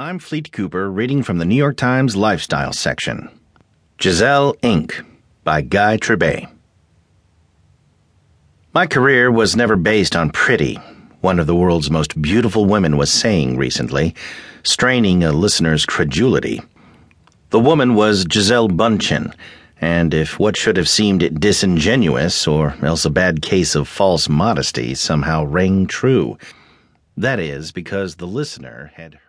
I'm Fleet Cooper, reading from the New York Times Lifestyle section. Gisele Inc. by Guy Trebay. My career was never based on pretty, one of the world's most beautiful women was saying recently, straining a listener's credulity. The woman was Gisele Bündchen, and if what should have seemed disingenuous or else a bad case of false modesty somehow rang true, that is because the listener had heard.